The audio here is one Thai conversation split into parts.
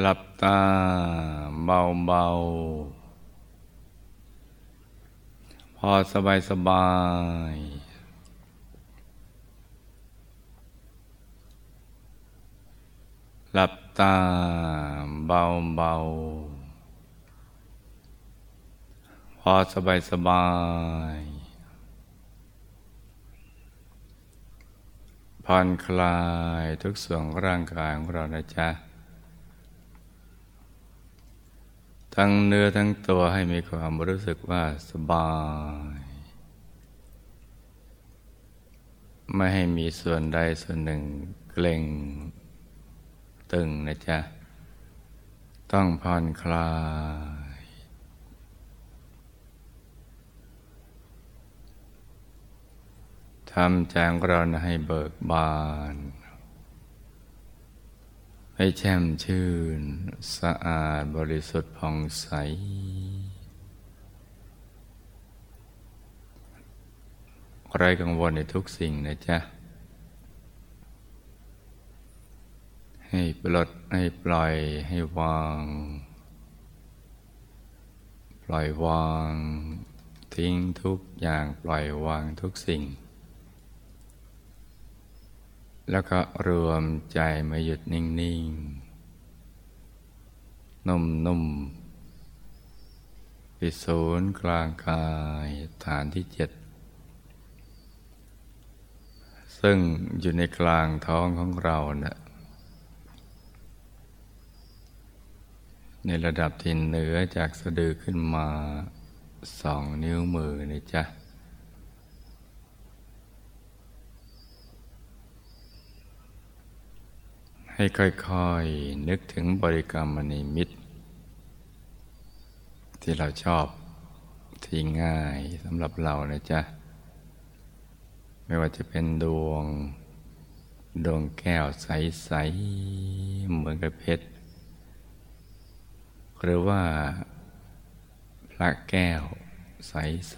หลับตาเบาเบาพอสบายสบาย หลับตาเบาเบาพอสบายสบาย ผ่อนคลายทุกส่วนร่างกายของเรานะจ๊ะ ทั้งเนื้อทั้งตัวให้มีความรู้สึกว่าสบาย ไม่ให้มีส่วนใดส่วนหนึ่งเกร็งตึงนะจ๊ะ ต้องผ่อนคลาย ทำใจงเรานให้เบิกบาน ให้แช่มชื่น สะอาดบริสุทธิ์ผ่องใส ไรกังวลในทุกสิ่งนะจ๊ะ ให้ปลด ให้ปล่อยให้วาง ปล่อยวาง ทิ้งทุกอย่างปล่อยวางทุกสิ่ง แล้วก็รวมใจมาหยุดนิ่ง ๆ นุ่ม ๆ ปิศูนย์กลางกายฐานที่เจ็ด ซึ่งอยู่ในกลางท้องของเรานะในระดับที่เหนือจากสะดือขึ้นมาสองนิ้วมือนี่จ้ะ ให้ค่อยๆนึกถึงบริกรรมมณีมิตร ที่เราชอบที่ง่ายสำหรับเรานะจ๊ะ ไม่ว่าจะเป็นดวง ดวงแก้วใส ๆ เหมือนกับเพชร หรือว่าพระแก้วใส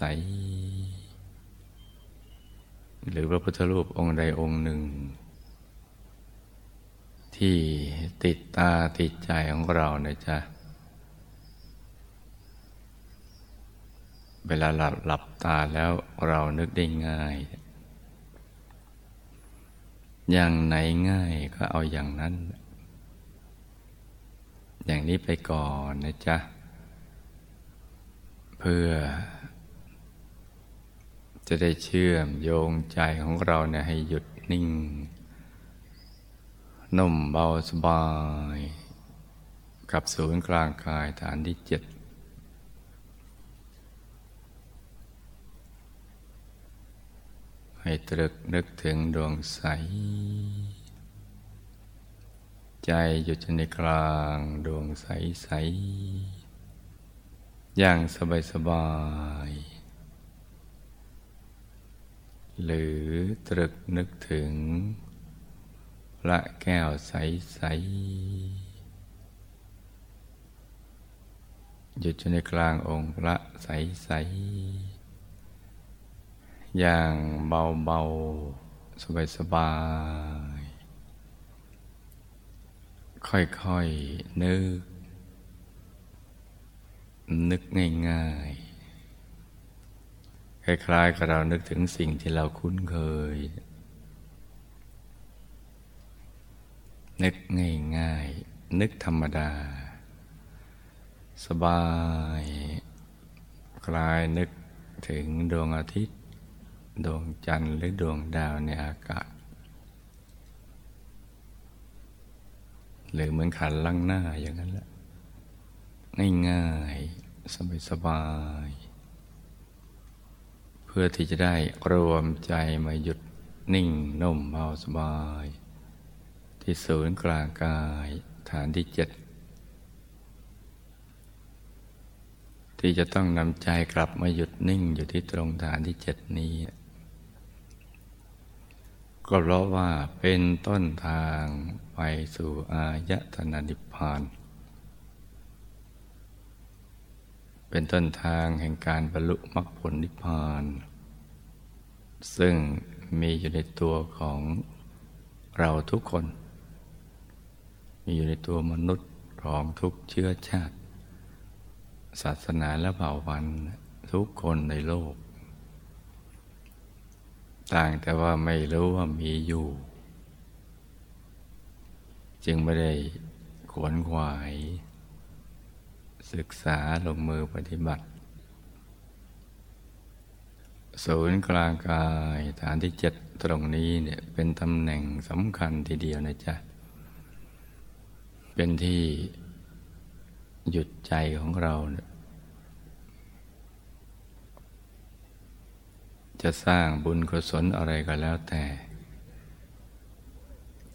ๆ หรือพระพุทธรูปองค์ใดองค์หนึ่ง ที่ติดตาติดใจของเรานะจ๊ะ เวลาหลับหลับตาแล้วเรานึกได้ง่าย อย่างไหนง่ายก็เอาอย่างนั้น อย่างนี้ไปก่อนนะจ๊ะ เพื่อ จะได้เชื่อมโยงใจของเราเนี่ยให้หยุดนิ่ง นุ่มเบาสบาย กับศูนย์กลางกายฐานที่เจ็ดให้ตรึกนึกถึงดวงใส ใจอยู่ในกลางดวงใสใส อย่างสบายสบาย หรือตรึกนึกถึง พระแก้วใสใสหยุดอยู่ในกลางองค์พระใสใสอย่างเบาเบาสบายสบายค่อย ๆ นึก นึกง่าย ๆ คล้าย ๆ กับเรานึกถึงสิ่งที่เราคุ้นเคย นึกง่ายๆ นึกธรรมดา สบายคลายนึกถึงดวงอาทิตย์ ดวงจันทร์หรือดวงดาวในอากาศ หรือเหมือนขันลังหน้าอย่างนั้นแหละง่ายๆ สบายๆ เพื่อที่จะได้รวมใจมาหยุดนิ่งนุ่มเบาสบาย ที่ศูนย์กลางกายฐานที่เจ็ดที่จะต้องนำใจกลับมาหยุดนิ่งอยู่ที่ตรงฐานที่เจ็ดนี้ ก็เพราะว่าเป็นต้นทางไปสู่อายตนะนิพพานเป็นต้นทางแห่งการบรรลุมรรคผลนิพพาน ซึ่งมีอยู่ในตัวของเราทุกคน มีอยู่ในตัวมนุษย์ของทุกเชื้อชาติ ศาสนาและเผ่าพันธุ์ทุกคนในโลก ต่างแต่ว่าไม่รู้ว่ามีอยู่ จึงไม่ได้ขวนขวาย ศึกษาลงมือปฏิบัติ ศูนย์กลางกายฐานที่เจ็ดตรงนี้เนี่ยเป็นตำแหน่งสำคัญทีเดียวนะจ๊ะ เป็นที่หยุดใจของเราเจะสร้างบุญกุศลอะไรก็แล้วแต่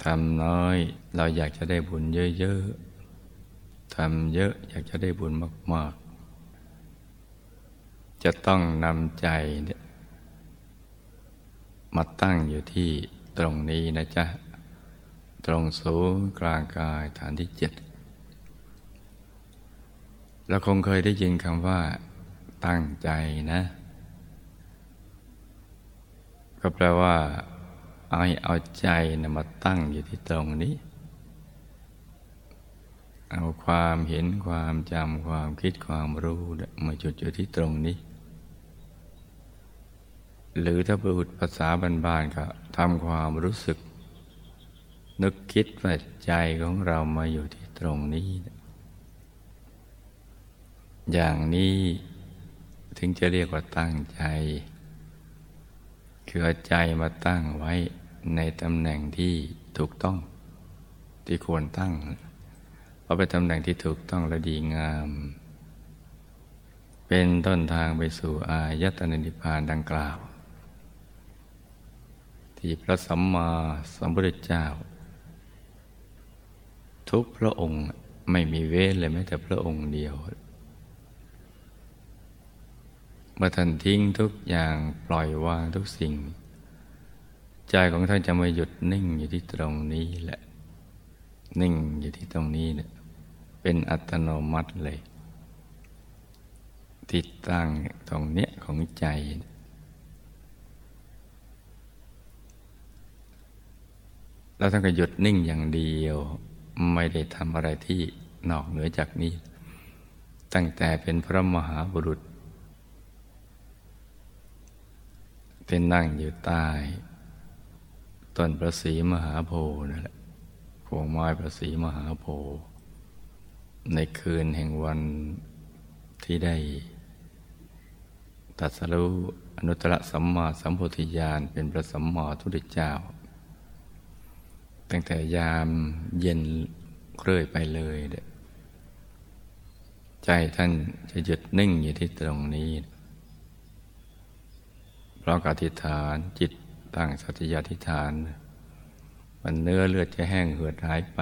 ทำน้อยเราอยากจะได้บุญเยอะๆทำเยอะอยากจะได้บุญมาก ๆ จะต้องนำใจมาตั้งอยู่ที่ตรงนี้นะจ๊ะ ตรงสูงกลางกายฐานที่เจ็ดเราคงเคยได้ยินคำว่า ตั้งใจนะ ก็แปลว่าเอาเอาใจนะมาตั้งอยู่ที่ตรงนี้ เอาความเห็นความจำความคิดความรู้มาจุดอยู่ที่ตรงนี้ หรือถ้าพูดภาษาบานๆก็ทำความรู้สึก นึกคิดว่าใจของเรามาอยู่ที่ตรงนี้ อย่างนี้ถึงจะเรียกว่าตั้งใจ คือเอาใจมาตั้งไว้ในตำแหน่งที่ถูกต้องที่ควรตั้งเพราะเป็นตำแหน่งที่ถูกต้องและดีงาม เป็นต้นทางไปสู่อายตนะนิพพานดังกล่าว ที่พระสัมมาสัมพุทธเจ้า ทุกพระองค์ไม่มีเว้นเลยแม้แต่พระองค์เดียวเมื่อท่านทิ้งทุกอย่างปล่อยวางทุกสิ่ง ใจของท่านจะมาหยุดนิ่งอยู่ที่ตรงนี้แหละ นิ่งอยู่ที่ตรงนี้เนี่ยเป็นอัตโนมัติเลย ติดตั้งตรงเนี้ยของใจเราต้องก็หยุดนิ่งอย่างเดียว ไม่ได้ทำอะไรที่นอกเหนือจากนี้ ตั้งแต่เป็นพระมหาบุรุษ เป็นนั่งอยู่ใต้ต้นประสีมหาโพนั่นแหละพวงไม้ประสีมหาโพในคืนแห่งวันที่ได้ ตัดสรู้อนุตตรสัมมาสัมโพธิญาณเป็นพระสัมมาทุติเจ้า ตั้งแต่ยามเย็นเคลื่อยไปเลยใจท่านจะหยุดนิ่งอยู่ที่ตรงนี้ เพราะอธิษฐานจิตตั้งสัตยาธิษฐาน มันเนื้อเลือดจะแห้งเหือดหายไป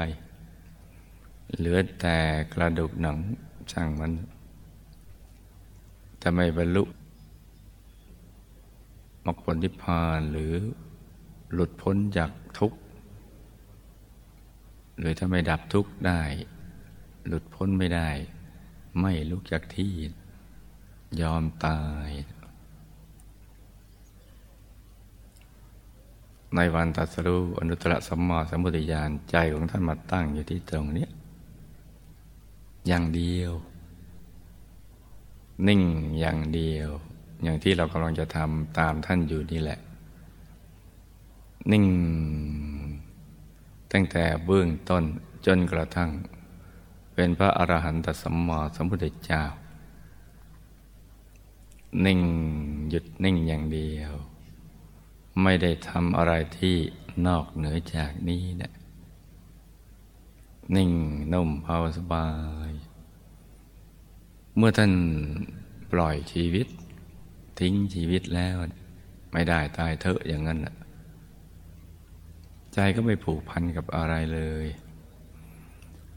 เหลือแต่กระดูกหนังช่างมันจะไม่บรรลุมรรคผลนิพพานหรือหลุดพ้นจากทุกข์ หรือถ้าไม่ดับทุกข์ได้ หลุดพ้นไม่ได้ ไม่ลุกจากที่ ยอมตาย ในวันตัสรู้อนุตตรสัมมาสัมพุทธญาณใจของท่านมาตั้งอยู่ที่ตรงนี้ อย่างเดียว นิ่งอย่างเดียว อย่างที่เรากำลังจะทำตามท่านอยู่นี่แหละ นิ่ง ตั้งแต่เบื้องต้นจนกระทั่ง เป็นพระอรหันตสัมมาสัมพุทธเจ้า นิ่งหยุดนิ่งอย่างเดียว ไม่ได้ทำอะไรที่นอกเหนือจากนี้นะนิ่งนุ่มเบาสบาย เมื่อท่านปล่อยชีวิต ทิ้งชีวิตแล้ว ไม่ได้ตายเถอะอย่างนั้นนะ ใจก็ไม่ผูกพันกับอะไรเลย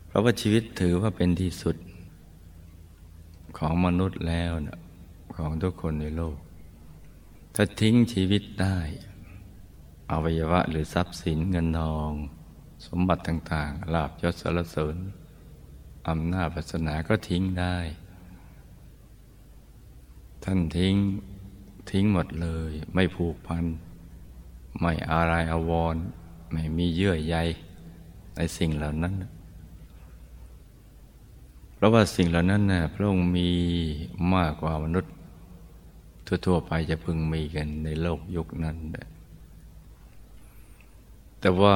เพราะว่าชีวิตถือว่าเป็นที่สุดของมนุษย์แล้วนะของทุกคนในโลก ถ้าทิ้งชีวิตได้อวัยวะหรือทรัพย์สินเงินทอง สมบัติต่างๆลาบยศสารเสริญอำนาจศาสนาก็ทิ้งได้ ท่านทิ้งทิ้งหมดเลย ไม่ผูกพัน ไม่อะไรอาวร ไม่มีเยื่อใยในสิ่งเหล่านั้น เพราะว่าสิ่งเหล่านั้นนะ่ะพระองค์มีมากกว่ามนุษย์ ทั่วๆไปจะพึงมีกันในโลกยุคนั้น แต่ว่า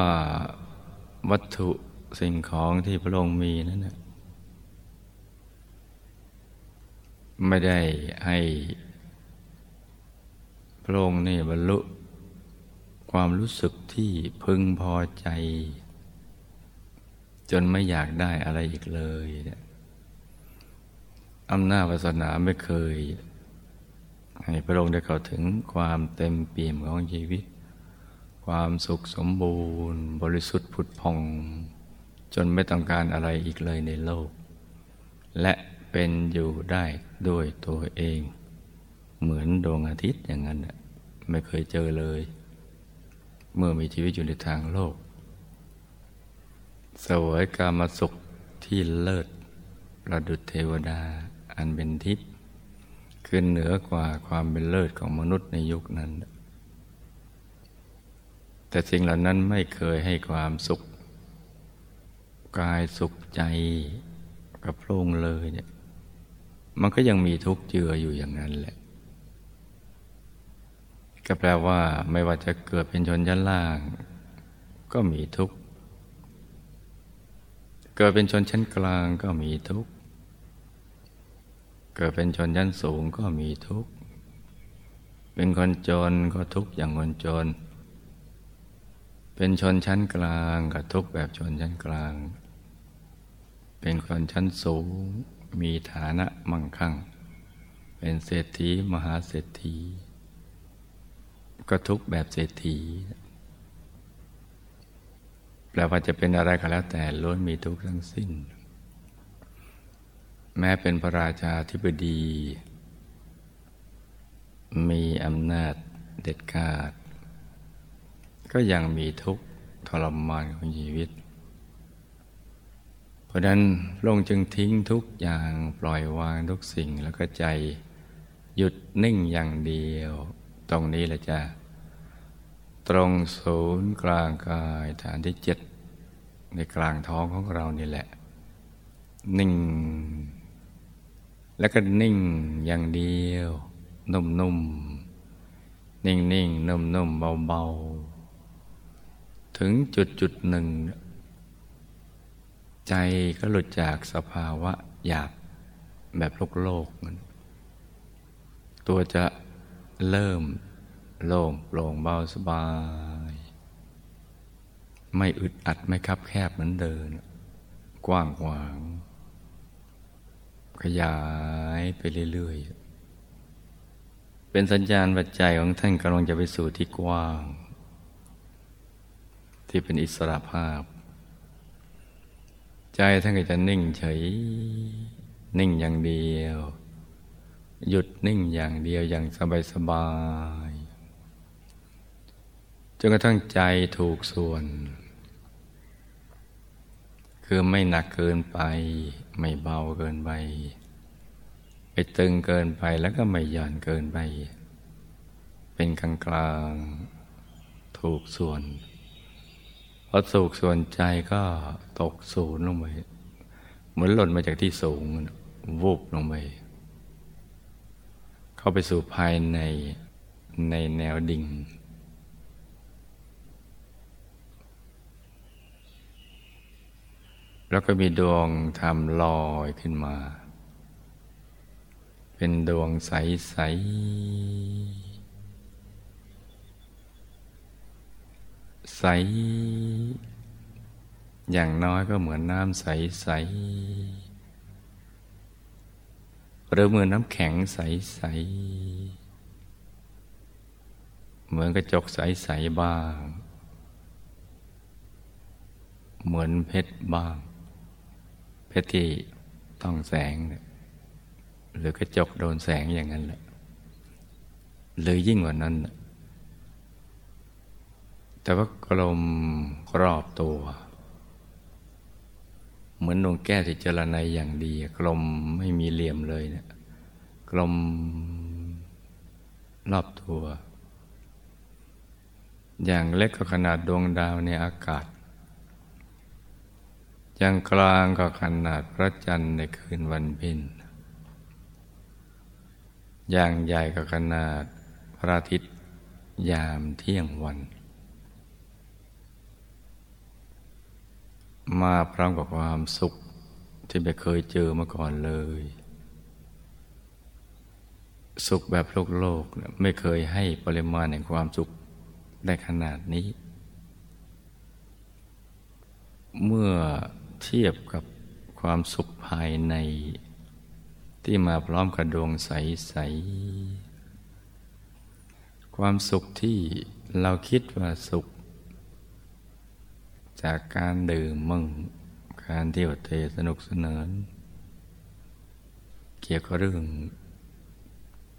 วัตถุสิ่งของที่พระองค์มีนั้นนะไม่ได้ให้พระองค์นี่บรรลุ ความรู้สึกที่พึงพอใจ จนไม่อยากได้อะไรอีกเลยเนี่ยอำนาจวาสนาไม่เคย ให้พระองค์ได้เข้าถึงความเต็มเปี่ยมของชีวิต ความสุขสมบูรณ์ บริสุทธิ์ผุดพอง จนไม่ต้องการอะไรอีกเลยในโลก และเป็นอยู่ได้ด้วยตัวเอง เหมือนดวงอาทิตย์อย่างนั้นไม่เคยเจอเลย เมื่อมีชีวิตอยู่ในทางโลก สวยกามสุขที่เลิศประดุจเทวดาอันเป็นทิพย์ขึ้นเหนือกว่าความเป็นเลิศของมนุษย์ในยุคนั้น แต่สิ่งเหล่านั้นไม่เคยให้ความสุข กายสุขใจกับพรงเลยเนี่ยมันก็ยังมีทุกข์เจืออยู่อย่างนั้นแหละ ก็แปลว่าไม่ว่าจะเกิดเป็นชนชั้นล่าง ก็มีทุกข์ เกิดเป็นชนชั้นกลางก็มีทุกข์ เกิดเป็นชนชั้นสูงก็มีทุกข์ เป็นคนจนก็ทุกข์อย่างคนจน เป็นชนชั้นกลางก็ทุกข์แบบชนชั้นกลาง เป็นคนชั้นสูง มีฐานะมั่งคั่ง เป็นเศรษฐีมหาเศรษฐี ก็ทุกแบบเศรษฐีแปลว่าจะเป็นอะไรก็แล้วแต่ล้วนมีทุกข์ทั้งสิ้น แม้เป็นพระราชาธิบดี มีอำนาจเด็ดขาด ก็ยังมีทุกข์ทรมานของชีวิต เพราะนั้นลงจึงทิ้งทุกอย่างปล่อยวางทุกสิ่งแล้วก็ใจหยุดนิ่งอย่างเดียว ตรงนี้แหละจ้ะตรงศูนย์กลางกายฐานที่เจ็ดในกลางท้องของเรานี่แหละ นิ่ง แล้วก็นิ่งอย่างเดียว นุ่มๆนิ่งๆนุ่มๆเบาๆถึงจุดจุดหนึ่ง ใจก็หลุดจากสภาวะหยาบแบบโลกโลกมันตัวจะ เริ่มโล่งโปร่งเบาสบาย ไม่อึดอัดไม่คับแคบเหมือนเดิน กว้างขวาง ขยายไปเรื่อยๆ เป็นสัญญาณวัจใจของท่านกำลังจะไปสู่ที่กว้าง ที่เป็นอิสระภาพ ใจท่านก็จะนิ่งเฉย นิ่งอย่างเดียว หยุดนิ่งอย่างเดียวอย่างสบายสบายจนกระทั่งใจถูกส่วน คือไม่หนักเกินไป ไม่เบาเกินไป ไปตึงเกินไปแล้วก็ไม่หย่อนเกินไป เป็นกลางกลางถูกส่วนพอสุขส่วนใจก็ตกศูนย์ลงไปเหมือนหล่นมาจากที่สูง วูบลงไป เข้าไปสู่ภายในในแนวดิ่ง แล้วก็มีดวงทำลอยขึ้นมา เป็นดวงใส ๆ ใส อย่างน้อยก็เหมือนน้ำใสใส หรือเหมือนน้ำแข็งใสใสเหมือนกระจกใสใสบ้าง เหมือนเพชรบ้าง เพชรที่ต้องแสง หรือกระจกโดนแสงอย่างนั้นแหละหรือยิ่งกว่านั้น แต่ว่ากลมรอบตัว เหมือนดวงแก้วที่เจรไนอย่างดี กลมไม่มีเหลี่ยมเลยเนะี่ยกลมรอบตัว อย่างเล็กก็ขนาดดวงดาวในอากาศ อย่างกลางก็ขนาดพระจันทร์ในคืนวันเพ็ญอย่างใหญ่ก็ขนาดพระอาทิตย์ยามเที่ยงวัน มาพร้อมกับความสุขที่ไม่เคยเจอมาก่อนเลย สุขแบบโลกโลกไม่เคยให้ปริมาณแห่งความสุขได้ขนาดนี้ เมื่อเทียบกับความสุขภายใน ที่มาพร้อมกับดวงใส ๆ ความสุขที่เราคิดว่าสุข จากการดื่มมึงการเที่ยวเตะสนุกสนานเกี่ยวกับเรื่อง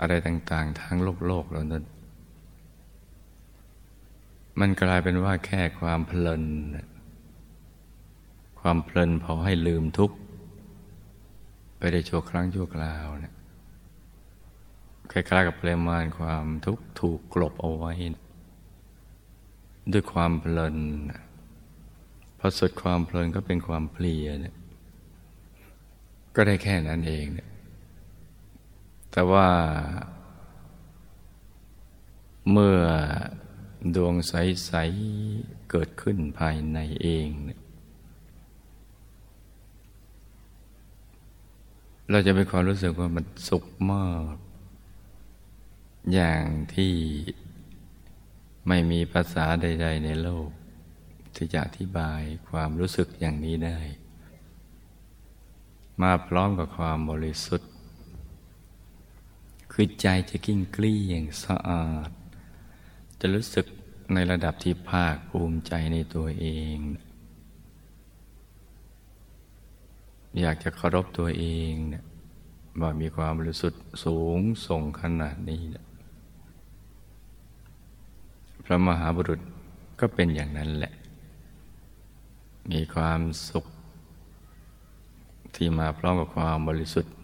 อะไรต่างๆทางโลกโลกแล้วนั้นมันกลายเป็นว่าแค่ความเพลิน ความเพลินพอให้ลืมทุกข์ไปได้ชั่วครั้งชั่วคราวเนี่ยคล้ายๆกับปริมาณความทุกข์ถูกกลบเอาไว้ ด้วยความเพลิน พอสุดความเพลินก็เป็นความเพลียเนี่ยก็ได้แค่นั้นเองเนี่ยแต่ว่า เมื่อดวงใส ๆ เกิดขึ้นภายในเองเนี่ยเราจะมีความรู้สึกว่ามันสุขมาก อย่างที่ไม่มีภาษาใด ๆ ในโลก ที่จะอธิบายความรู้สึกอย่างนี้ได้ มาพร้อมกับความบริสุทธิ์ คือใจจะกิ้งกลี้อย่างสะอาด จะรู้สึกในระดับที่ภาคภูมิใจในตัวเอง อยากจะเคารพตัวเองเนี่ยว่ามีความบริสุทธิ์สูงส่งขนาดนี้นะพระมหาบุรุษก็เป็นอย่างนั้นแหละ มีความสุข ที่มาพร้อมกับความบริสุทธิ์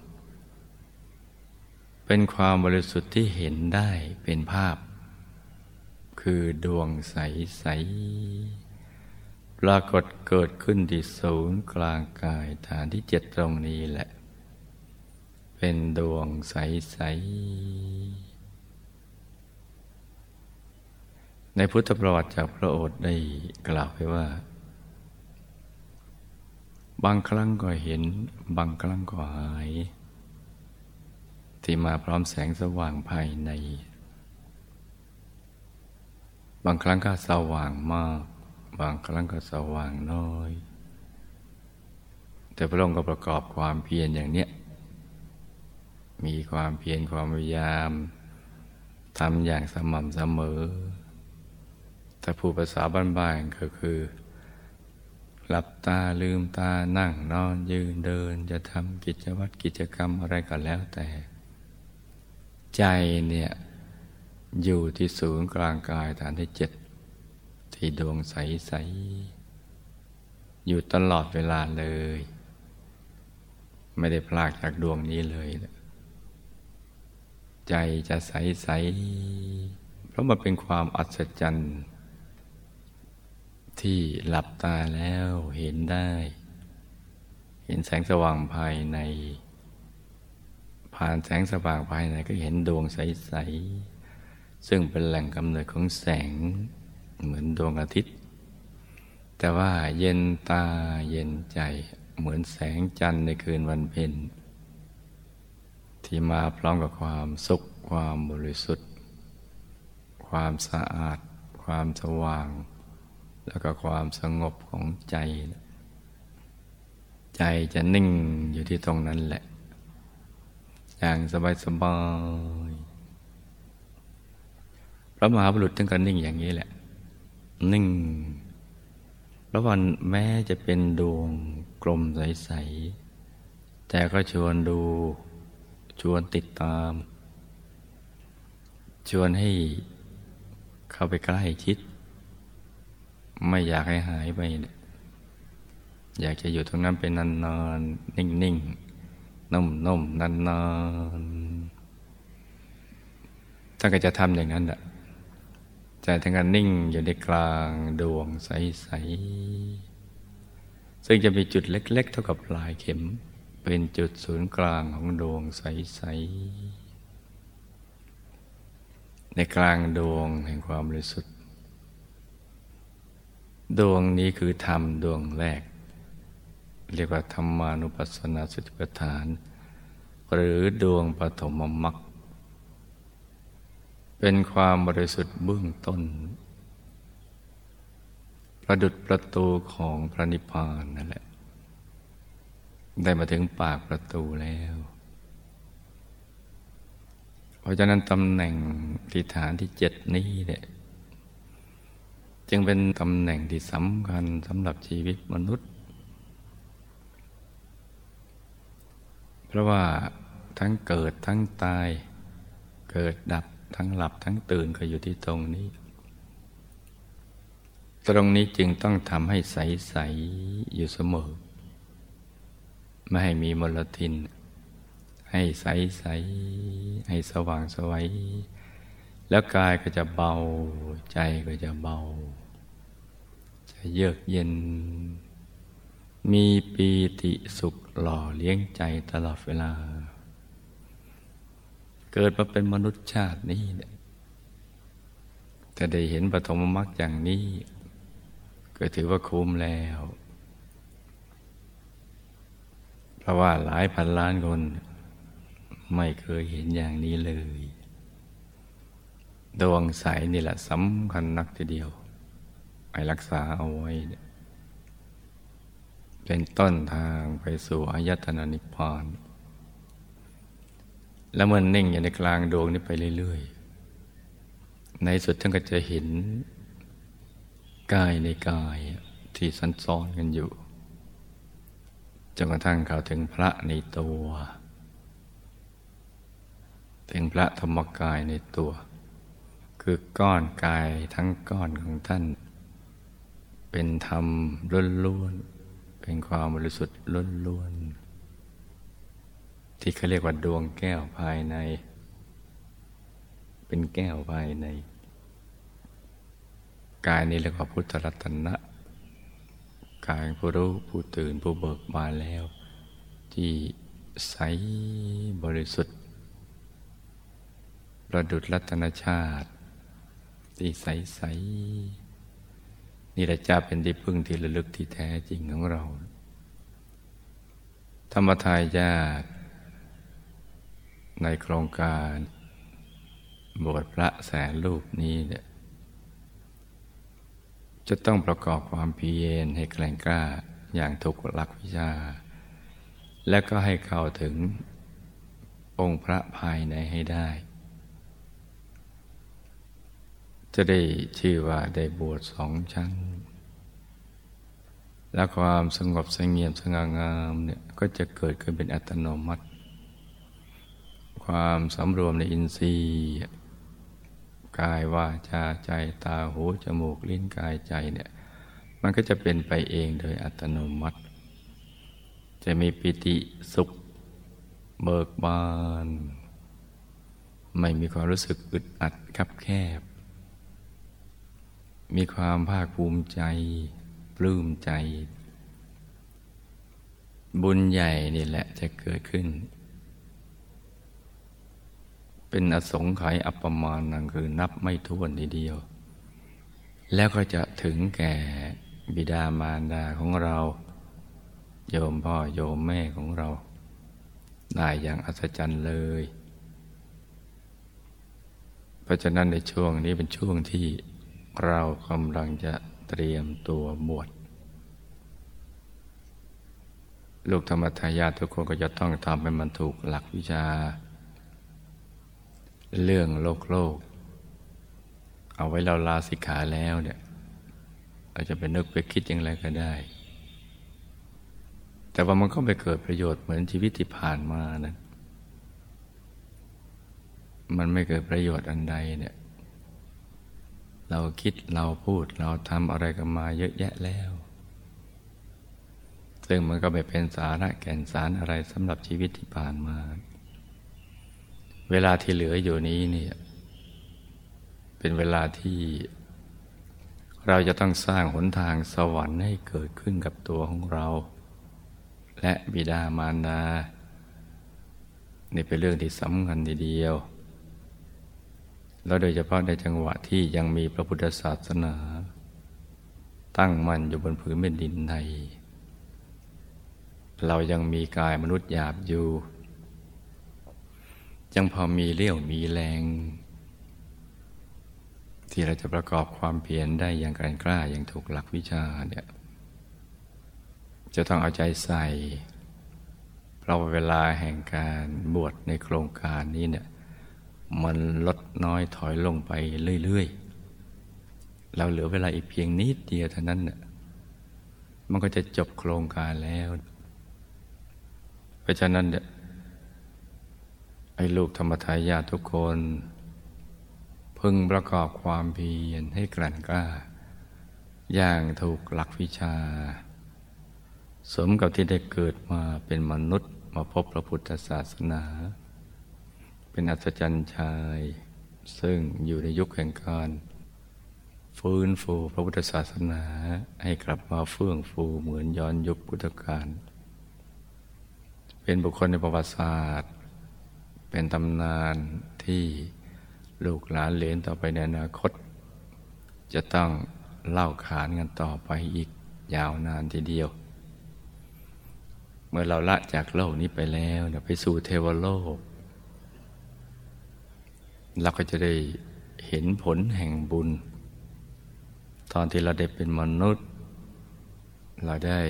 เป็นความบริสุทธิ์ที่เห็นได้เป็นภาพ คือดวงใสๆปรากฏเกิดขึ้นที่ศูนย์กลางกายฐานที่เจ็ดตรงนี้แหละ เป็นดวงใสๆในพุทธประวัติจากพระโอษฐ์ได้กล่าวไว้ว่า บางครั้งก็เห็น บางครั้งก็หาย ที่มาพร้อมแสงสว่างภายใน บางครั้งก็สว่างมาก บางครั้งก็สว่างน้อย แต่พระองค์ก็ประกอบความเพียรอย่างเนี้ยมีความเพียรความพยายามทำอย่างสม่ำเสมอแต่ผู้ภาษาบ้านๆก็คือ หลับตาลืมตานั่งนอนยืนเดิน จะทำกิจวัตรกิจกรรมอะไรก็แล้วแต่ ใจเนี่ยอยู่ที่ศูนย์กลางกายฐานที่เจ็ดที่ดวงใส ๆ อยู่ตลอดเวลาเลย ไม่ได้พลากจากดวงนี้เลยใจจะใส ๆ เพราะมันเป็นความอัศจรรย์ ที่หลับตาแล้วเห็นได้ เห็นแสงสว่างภายใน ผ่านแสงสว่างภายในก็เห็นดวงใส ๆ ซึ่งเป็นแหล่งกำเนิดของแสงเหมือนดวงอาทิตย์ แต่ว่าเย็นตาเย็นใจเหมือนแสงจันทร์ในคืนวันเพ็ญที่มาพร้อมกับความสุข ความบริสุทธิ์ ความสะอาด ความสว่าง แล้วก็ความสงบของใจ ใจจะนิ่งอยู่ที่ตรงนั้นแหละ อย่างสบายๆพระมหาบุรุษท่านก็นิ่งอย่างนี้แหละ นิ่งแล้ววันแม้จะเป็นดวงกลมใสๆแต่ก็ชวนดูชวนติดตาม ชวนให้เข้าไปใกล้ชิด ไม่อยากให้หายไป อยากจะอยู่ตรงนั้นเป็นนานๆ นิ่งๆ นุ่มๆ นานๆท่านก็จะทำอย่างนั้นแหละใจทั้งการนิ่งอยู่ในกลางดวงใสๆ ซึ่งจะมีจุดเล็ก ๆ เท่ากับปลายเข็ม เป็นจุดศูนย์กลางของดวงใสๆในกลางดวงแห่งความบริสุทธิ์ ดวงนี้คือธรรมดวงแรก เรียกว่าธรรมานุปัสสนาสติปัฏฐาน หรือดวงปฐมมรรคเป็นความบริสุทธิ์เบื้องต้น ประดุดประตูของพระนิพพานนั่นแหละ ได้มาถึงปากประตูแล้ว เพราะฉะนั้นตำแหน่งที่ฐานที่เจ็ดนี้เนี่ย จึงเป็นตำแหน่งที่สำคัญสำหรับชีวิตมนุษย์ เพราะว่าทั้งเกิดทั้งตาย เกิดดับทั้งหลับทั้งตื่นก็อยู่ที่ตรงนี้ ตรงนี้จึงต้องทำให้ใส ๆ อยู่เสมอ ไม่ให้มีมลทิน ให้ใส ๆ ให้สว่างสวัย แล้วกายก็จะเบา ใจก็จะเบา จะเยือกเย็น มีปีติสุขหล่อเลี้ยงใจตลอดเวลา เกิดมาเป็นมนุษย์ชาตินี้เนี่ยจะได้เห็นปฐมมรรคอย่างนี้ ก็ถือว่าคุ้มแล้ว เพราะว่าหลายพันล้านคน ไม่เคยเห็นอย่างนี้เลย ดวงใสนี่แหละสำคัญนักทีเดียวไปรักษาเอาไว้ เป็นต้นทางไปสู่อายตนะนิพพาน แล้วมันนิ่งอยู่ในกลางดวงนี้ไปเรื่อยๆ ในสุดท่านก็จะเห็นกายในกายที่ซันซ้อนกันอยู่จนกระทั่งเขาถึงพระในตัว ถึงพระธรรมกายในตัว คือก้อนกายทั้งก้อนของท่าน เป็นธรรมล้วนๆเป็นความบริสุทธิ์ล้วนๆที่เขาเรียกว่าดวงแก้วภายใน เป็นแก้วภายใน กายนี้เรียกว่าพุทธรัตนะกายผู้รู้ผู้ตื่นผู้เบิกบานแล้ว ที่ใสบริสุทธิ์ประดุจรัตนชาติ ที่ใสใสนี่แหละจะเป็นที่พึ่งที่ระลึกที่แท้จริงของเรา ธรรมทายาทในโครงการบวชพระแสนรูปนี้เนี่ยจะต้องประกอบความเพียรให้แกร่งกล้าอย่างถูกหลักวิชา และก็ให้เข้าถึงองค์พระภายในให้ได้ จะได้ชื่อว่าได้บวชสองชั้น และความสงบสงเงียมสง่างามเนี่ยก็จะเกิดขึ้นเป็นอัตโนมัติ ความสำรวมในอินทรีย์กายว่าจาใจตาหูจมูกลิ้นกายใจเนี่ยมันก็จะเป็นไปเองโดยอัตโนมัติ จะมีปิติสุขเบิกบาน ไม่มีความรู้สึกอึดอัดคับแคบ มีความภาคภูมิใจ ปลื้มใจ บุญใหญ่นี่แหละจะเกิดขึ้น เป็นอสงไขยอัปมาณนั่นคือนับไม่ถ้วนทีเดียว แล้วก็จะถึงแก่บิดามารดาของเรา โยมพ่อโยมแม่ของเรา ได้อย่างอัศจรรย์เลย เพราะฉะนั้นในช่วงนี้เป็นช่วงที่ เรากำลังจะเตรียมตัวบวชลูกธรรมทายาททุกคนก็จะต้องทำให้มันถูกหลักวิชา เรื่องโลกโลก เอาไว้เราลาสิกขาแล้วเนี่ยเราจะไปนึกไปคิดอย่างไรก็ได้ แต่ว่ามันก็ไปเกิดประโยชน์เหมือนชีวิตที่ผ่านมานะมันไม่เกิดประโยชน์อันใดเนี่ย เราคิดเราพูดเราทำอะไรกันมาเยอะแยะแล้ว ซึ่งมันก็ไม่เป็นสาระแก่นสารอะไรสำหรับชีวิตที่ผ่านมา เวลาที่เหลืออยู่นี้เนี่ยเป็นเวลาที่เราจะต้องสร้างหนทางสวรรค์ให้เกิดขึ้นกับตัวของเรา และบิดามารดา นี่เป็นเรื่องที่สำคัญทีเดียว แล้วโดยเฉพาะในจังหวะที่ยังมีพระพุทธศาสนา ตั้งมั่นอยู่บนผืนแผ่นดินไทย เรายังมีกายมนุษย์หยาบอยู่ ยังพอมีเลี้ยวมีแรง ที่เราจะประกอบความเพียรได้อย่างกรกล้าอย่างถูกหลักวิชาเนี่ยจะต้องเอาใจใส่ เพราะเวลาแห่งการบวชในโครงการนี้เนี่ย มันลดน้อยถอยลงไปเรื่อยๆ เราเหลือเวลาอีกเพียงนิดเดียวเท่านั้นเนี่ยมันก็จะจบโครงการแล้ว เพราะฉะนั้นเนี่ยไอ้ลูกธรรมทายาทุกคน พึงประกอบความเพียรให้กลั่นกล้า อย่างถูกหลักวิชา สมกับที่ได้เกิดมาเป็นมนุษย์มาพบพระพุทธศาสนา เป็นอัศจรรย์ชาย ซึ่งอยู่ในยุคแห่งการฟื้นฟูพระพุทธศาสนาให้กลับมาเฟื่องฟูเหมือนย้อนยุคพุทธกาลเป็นบุคคลในประวัติศาสตร์ เป็นตำนานที่ลูกหลานเลนต่อไปในอนาคต จะต้องเล่าขานกันต่อไปอีกยาวนานทีเดียว เมื่อเราละจากโลกนี้ไปแล้วไปสู่เทวโลก เราก็จะได้เห็นผลแห่งบุญ ตอนที่เราได้เป็นมนุษย์ เราได้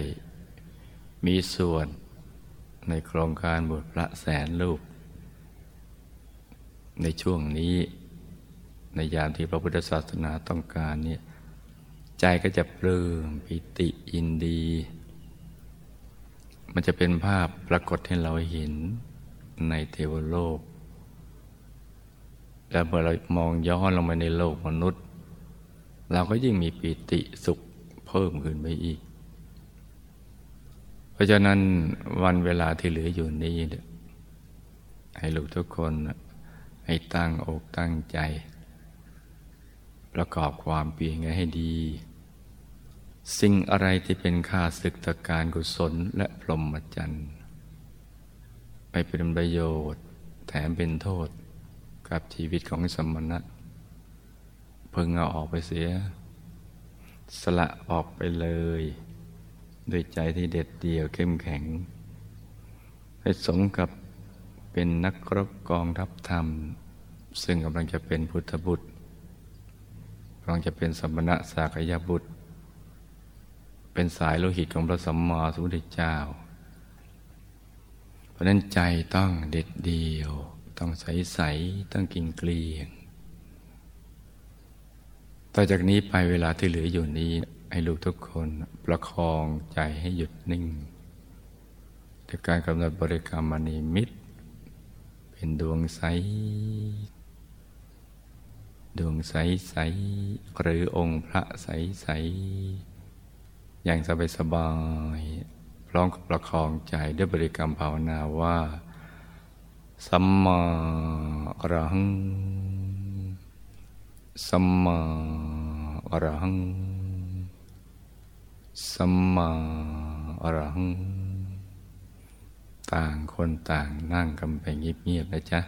มีส่วนในโครงการบวชพระแสนรูป ในช่วงนี้ในยามที่พระพุทธศาสนาต้องการเนี่ยใจก็จะปลื้มปิติอินดี มันจะเป็นภาพปรากฏให้เราเห็นในเทวโลก แล้วเมื่อเรามองย้อนลงมาในโลกมนุษย์ เราก็ยิ่งมีปิติสุขเพิ่มขึ้นไปอีก เพราะฉะนั้นวันเวลาที่เหลืออยู่นี้ให้ลูกทุกคนให้ตั้งอกตั้งใจ ประกอบความเปลี่ยนให้ดี สิ่งอะไรที่เป็นค่าศึกตการกุศลและพรหมจรรย์ไม่เป็นประโยชน์แถมเป็นโทษ กับชีวิตของสมณะเพิ่งเอาออกไปเสีย สละออกไปเลยด้วยใจที่เด็ดเดี่ยวเข้มแข็ง ให้สมกับเป็นนักรบกองทัพธรรม ซึ่งกำลังจะเป็นพุทธบุตรกำลังจะเป็นสมณะสากยบุตร เป็นสายโลหิตของพระสัมมาสัมพุทธเจ้า เพราะนั้นใจต้องเด็ดเดี่ยว ต้องใสใสต้องกินเกลียง ต่อจากนี้ไปเวลาที่เหลืออยู่นี้ให้ลูกทุกคนประคองใจให้หยุดนิ่งด้วยการกำหนดบริกรรมมณีมิตร เป็นดวงใส ดวงใสใสหรือองค์พระใสใสอย่างสบายสบายพร้อมกับประคองใจด้วยบริกรรมภาวนาว่า สัมมาอรหัง สัมมาอรหัง สัมมาอรหัง ต่างคนต่างนั่งกันไปเงียบๆนะจ๊ะ